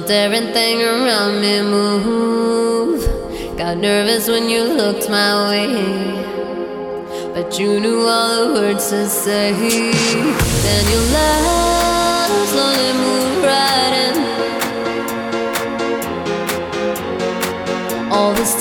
felt everything around me move. Got nervous when you looked my way. But you knew all the words to say. Then you left, slowly moved right in. All this